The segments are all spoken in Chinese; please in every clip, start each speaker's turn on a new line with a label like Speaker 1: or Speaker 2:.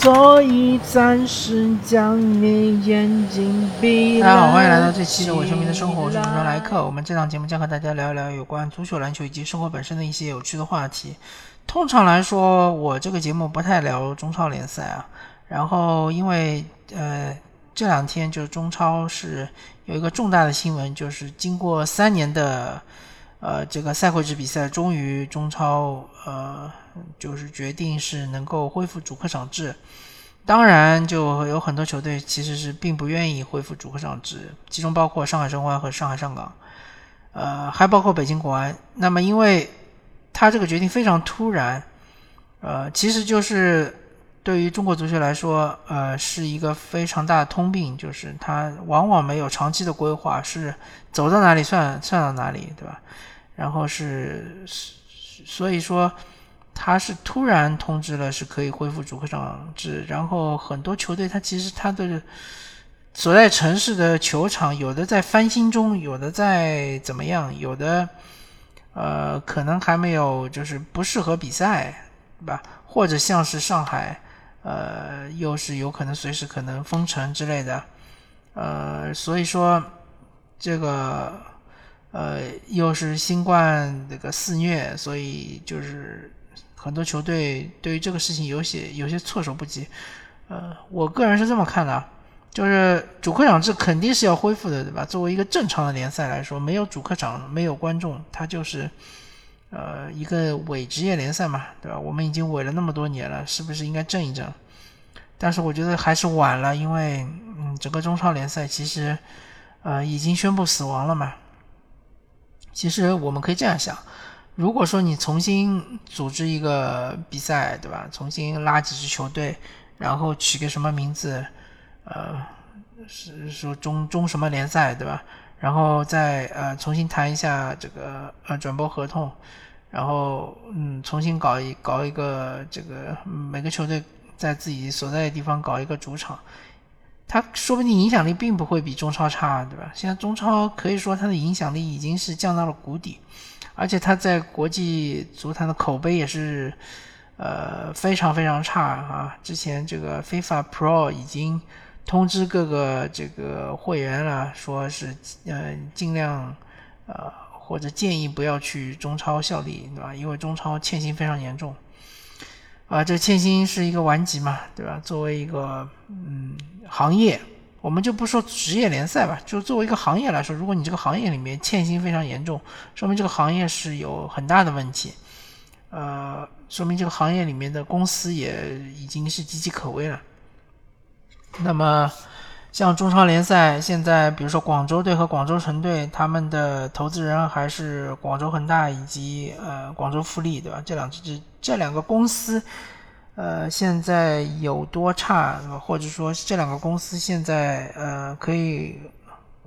Speaker 1: 所以暂时将你眼睛闭。
Speaker 2: 大家好，欢迎来到这期的《伪球迷的生活》，我是主持人莱克。我们这档节目将和大家聊一聊有关足球、篮球以及生活本身的一些有趣的话题。通常来说，我这个节目不太聊中超联赛啊。然后，因为呃这两天就是中超是有一个重大的新闻，就是经过三年的呃这个赛会制比赛，终于中超呃就是决定是能够恢复主客场制。当然，就有很多球队其实是并不愿意恢复主客场制，其中包括上海申花和上海上港，呃，还包括北京国安。那么，因为他这个决定非常突然，呃，其实就是对于中国足球来说，呃，是一个非常大的通病，就是他往往没有长期的规划，是走到哪里算算到哪里，对吧？然后是，所以说。他是突然通知了是可以恢复主客场制，然后很多球队他其实他的所在城市的球场有的在翻新中，有的在怎么样，有的呃可能还没有就是不适合比赛，对吧？或者像是上海，呃，又是有可能随时可能封城之类的，呃，所以说这个呃又是新冠这个肆虐，所以就是。很多球队对于这个事情有些有些措手不及，呃，我个人是这么看的，就是主客场制肯定是要恢复的，对吧？作为一个正常的联赛来说，没有主客场，没有观众，它就是呃一个伪职业联赛嘛，对吧？我们已经伪了那么多年了，是不是应该正一正？但是我觉得还是晚了，因为嗯，整个中超联赛其实呃已经宣布死亡了嘛。其实我们可以这样想。如果说你重新组织一个比赛，对吧？重新拉几支球队，然后取个什么名字，呃，是说中中什么联赛，对吧？然后再呃重新谈一下这个呃转播合同，然后嗯重新搞一搞一个这个每个球队在自己所在的地方搞一个主场，它说不定影响力并不会比中超差，对吧？现在中超可以说它的影响力已经是降到了谷底。而且他在国际足坛的口碑也是，呃，非常非常差啊！之前这个 FIFA Pro 已经通知各个这个会员啊，说是呃尽量呃或者建议不要去中超效力，对吧？因为中超欠薪非常严重，啊，这欠薪是一个顽疾嘛，对吧？作为一个嗯行业。我们就不说职业联赛吧，就作为一个行业来说，如果你这个行业里面欠薪非常严重，说明这个行业是有很大的问题，呃，说明这个行业里面的公司也已经是岌岌可危了。那么，像中超联赛现在，比如说广州队和广州城队，他们的投资人还是广州恒大以及呃广州富力，对吧？这两支这两个公司。呃，现在有多差，或者说这两个公司现在呃可以，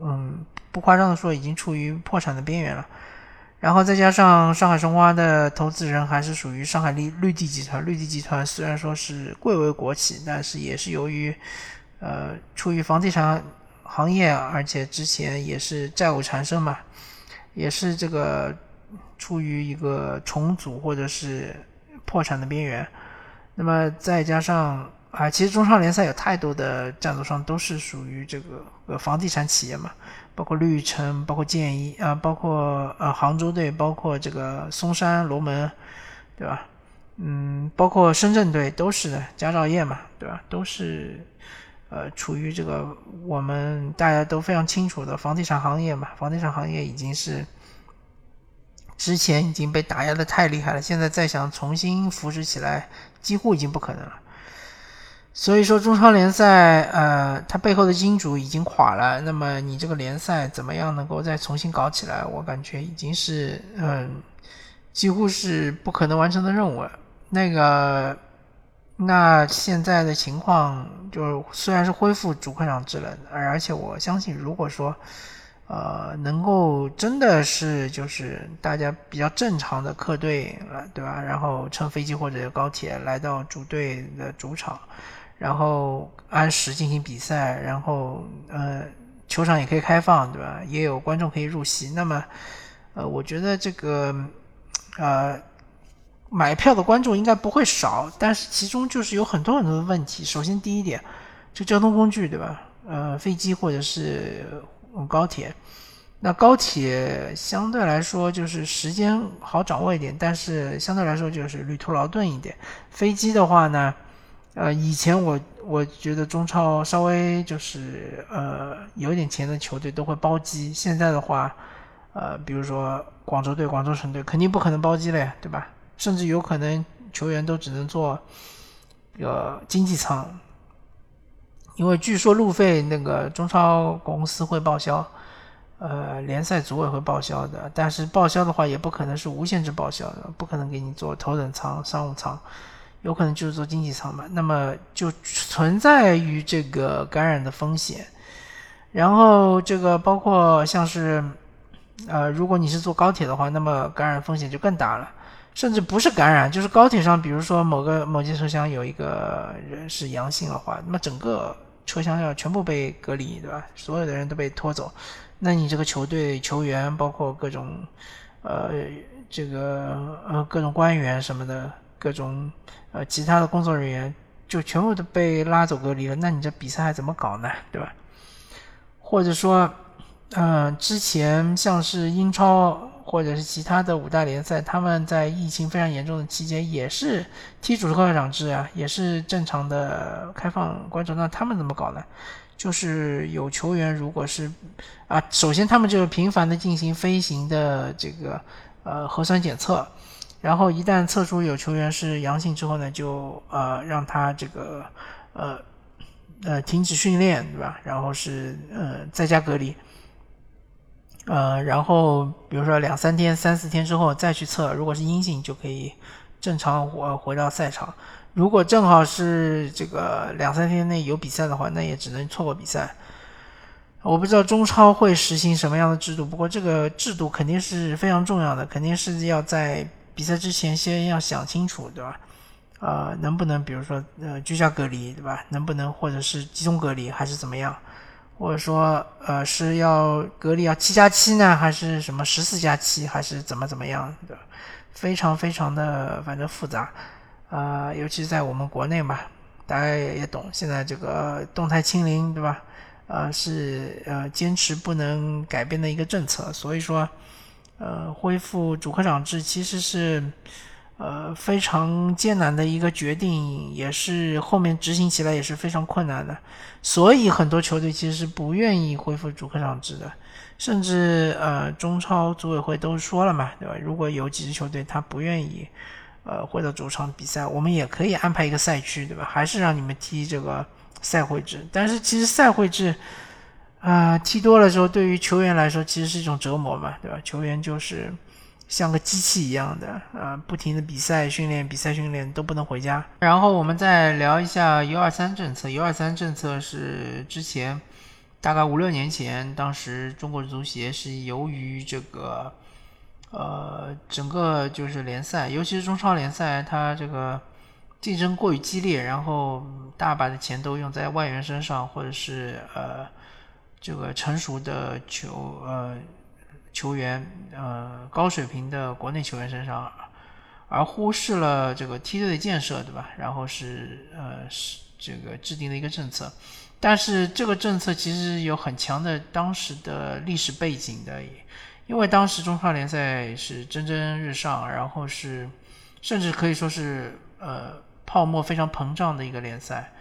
Speaker 2: 嗯，不夸张的说，已经处于破产的边缘了。然后再加上上海申花的投资人还是属于上海绿绿地集团，绿地集团虽然说是贵为国企，但是也是由于呃处于房地产行业，而且之前也是债务缠身嘛，也是这个处于一个重组或者是破产的边缘。那么再加上啊，其实中超联赛有太多的赞助商都是属于这个呃房地产企业嘛，包括绿城，包括建一啊，包括呃杭州队，包括这个嵩山龙门，对吧？嗯，包括深圳队都是的，佳兆业嘛，对吧？都是呃处于这个我们大家都非常清楚的房地产行业嘛，房地产行业已经是。之前已经被打压的太厉害了，现在再想重新扶持起来，几乎已经不可能了。所以说，中超联赛，呃，它背后的金主已经垮了。那么，你这个联赛怎么样能够再重新搞起来？我感觉已经是，嗯，几乎是不可能完成的任务了。那个，那现在的情况，就虽然是恢复主客场制了，而且我相信，如果说。呃，能够真的是就是大家比较正常的客队了，对吧？然后乘飞机或者高铁来到主队的主场，然后按时进行比赛，然后呃，球场也可以开放，对吧？也有观众可以入席。那么，呃，我觉得这个呃，买票的观众应该不会少，但是其中就是有很多很多的问题。首先第一点，就交通工具对吧？呃，飞机或者是高铁。那高铁相对来说就是时间好掌握一点，但是相对来说就是旅途劳顿一点。飞机的话呢，呃，以前我我觉得中超稍微就是呃有点钱的球队都会包机，现在的话，呃，比如说广州队、广州城队肯定不可能包机了呀，对吧？甚至有可能球员都只能坐呃经济舱，因为据说路费那个中超公司会报销。呃，联赛组委会报销的，但是报销的话也不可能是无限制报销的，不可能给你做头等舱、商务舱，有可能就是做经济舱嘛。那么就存在于这个感染的风险。然后这个包括像是，呃，如果你是坐高铁的话，那么感染风险就更大了。甚至不是感染，就是高铁上，比如说某个某节车厢有一个人是阳性的话，那么整个车厢要全部被隔离，对吧？所有的人都被拖走。那你这个球队球员，包括各种，呃，这个呃各种官员什么的，各种呃其他的工作人员，就全部都被拉走隔离了。那你这比赛还怎么搞呢？对吧？或者说，嗯，之前像是英超或者是其他的五大联赛，他们在疫情非常严重的期间，也是踢主客场制啊，也是正常的开放观众，那他们怎么搞呢？就是有球员，如果是啊，首先他们就是频繁的进行飞行的这个呃核酸检测，然后一旦测出有球员是阳性之后呢，就呃让他这个呃呃停止训练，对吧？然后是呃在家隔离，呃，然后比如说两三天、三四天之后再去测，如果是阴性就可以正常回回到赛场。如果正好是这个两三天内有比赛的话，那也只能错过比赛。我不知道中超会实行什么样的制度，不过这个制度肯定是非常重要的，肯定是要在比赛之前先要想清楚，对吧？呃，能不能比如说呃居家隔离，对吧？能不能或者是集中隔离，还是怎么样？或者说呃是要隔离要七加七呢，还是什么十四加七，还是怎么怎么样的？非常非常的反正复杂。啊，尤其是在我们国内嘛，大家也懂，现在这个动态清零，对吧？呃，是呃坚持不能改变的一个政策，所以说，呃，恢复主客场制其实是呃非常艰难的一个决定，也是后面执行起来也是非常困难的，所以很多球队其实是不愿意恢复主客场制的，甚至呃中超组委会都说了嘛，对吧？如果有几支球队他不愿意。呃，回到主场比赛，我们也可以安排一个赛区，对吧？还是让你们踢这个赛会制。但是其实赛会制，啊，踢多了之后，对于球员来说，其实是一种折磨嘛，对吧？球员就是像个机器一样的，啊，不停的比赛训练，比赛训练都不能回家。然后我们再聊一下 U 二三政策。U 二三政策是之前大概五六年前，当时中国足协是由于这个。呃，整个就是联赛，尤其是中超联赛，它这个竞争过于激烈，然后大把的钱都用在外援身上，或者是呃这个成熟的球呃球员呃高水平的国内球员身上，而忽视了这个梯队的建设，对吧？然后是呃是这个制定的一个政策，但是这个政策其实有很强的当时的历史背景的。因为当时中超联赛是蒸蒸日上，然后是甚至可以说是呃泡沫非常膨胀的一个联赛，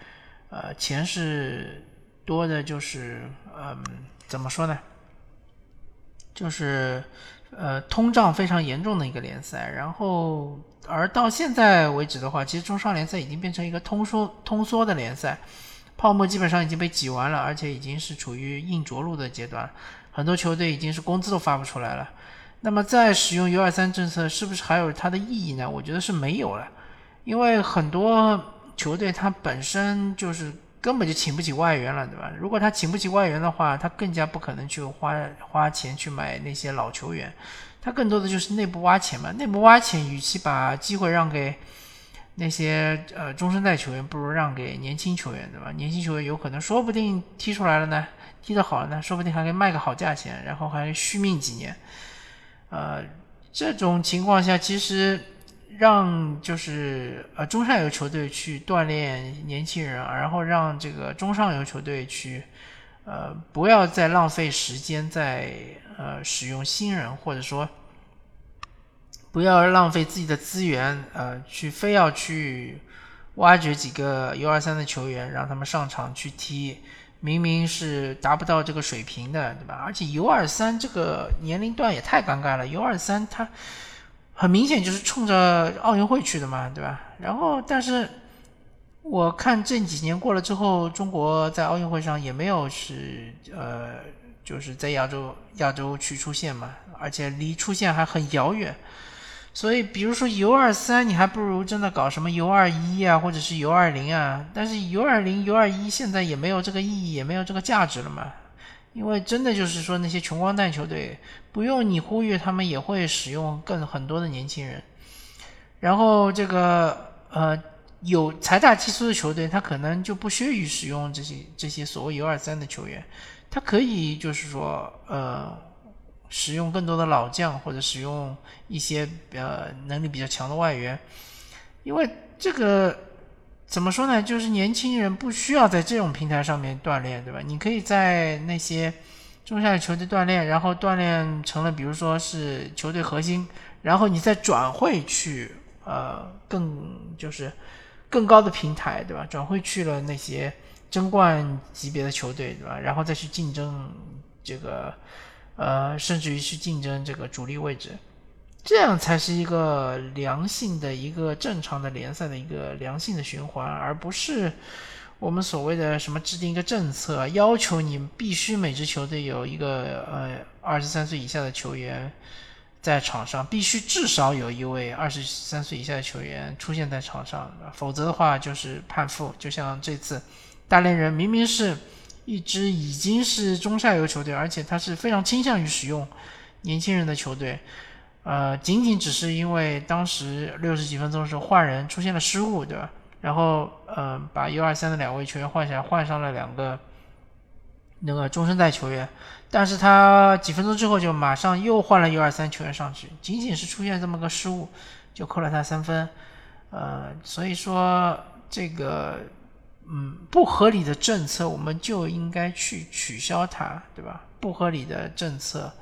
Speaker 2: 呃钱是多的，就是嗯怎么说呢？就是呃通胀非常严重的一个联赛。然后而到现在为止的话，其实中超联赛已经变成一个通缩通缩的联赛，泡沫基本上已经被挤完了，而且已经是处于硬着陆的阶段。很多球队已经是工资都发不出来了，那么再使用 U 二三政策是不是还有它的意义呢？我觉得是没有了，因为很多球队它本身就是根本就请不起外援了，对吧？如果他请不起外援的话，他更加不可能去花花钱去买那些老球员，他更多的就是内部挖钱嘛。内部挖钱，与其把机会让给那些呃中生代球员，不如让给年轻球员，对吧？年轻球员有可能说不定踢出来了呢。踢得好呢，说不定还可以卖个好价钱，然后还续命几年。呃，这种情况下，其实让就是呃中下游球队去锻炼年轻人，然后让这个中上游球队去呃不要再浪费时间在呃使用新人，或者说不要浪费自己的资源呃去非要去挖掘几个 U 二三的球员让他们上场去踢。明明是达不到这个水平的，对吧？而且 U 二三这个年龄段也太尴尬了。U 二三它很明显就是冲着奥运会去的嘛，对吧？然后，但是我看这几年过了之后，中国在奥运会上也没有是呃，就是在亚洲亚洲区出现嘛，而且离出现还很遥远。所以，比如说 U 二三，你还不如真的搞什么 U 二一啊，或者是 U 二零啊。但是 U 二零、U 二一现在也没有这个意义，也没有这个价值了嘛。因为真的就是说，那些穷光蛋球队不用你呼吁，他们也会使用更很多的年轻人。然后这个呃有财大气粗的球队，他可能就不屑于使用这些这些所谓 U 二三的球员，他可以就是说呃。使用更多的老将，或者使用一些呃能力比较强的外援，因为这个怎么说呢？就是年轻人不需要在这种平台上面锻炼，对吧？你可以在那些中下游球队锻炼，然后锻炼成了，比如说是球队核心，然后你再转会去呃更就是更高的平台，对吧？转会去了那些争冠级别的球队，对吧？然后再去竞争这个。呃，甚至于去竞争这个主力位置，这样才是一个良性的一个正常的联赛的一个良性的循环，而不是我们所谓的什么制定一个政策，要求你必须每支球队有一个呃二十三岁以下的球员在场上，必须至少有一位二十三岁以下的球员出现在场上，否则的话就是判负。就像这次大连人明明是。一支已经是中下游球队，而且他是非常倾向于使用年轻人的球队，呃，仅仅只是因为当时六十几分钟的时候换人出现了失误，对吧？然后呃，把 U 二三的两位球员换下来，换上了两个那个中生代球员，但是他几分钟之后就马上又换了 U 二三球员上去，仅仅是出现这么个失误就扣了他三分，呃，所以说这个。嗯，不合理的政策我们就应该去取消它，对吧？不合理的政策，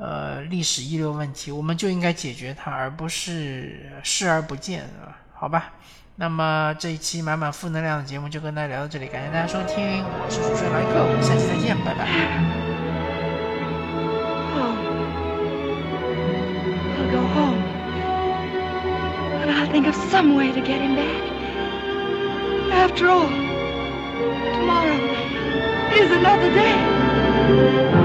Speaker 2: 呃历史遗留问题，我们就应该解决它，而不是视而不见，好吧？那么这一期满满负能量的节目就跟大家聊到这里，感谢大家收听，我是主持人莱克，我们下期再见，拜拜。
Speaker 3: Think of some way to get him back. After all, tomorrow is another day.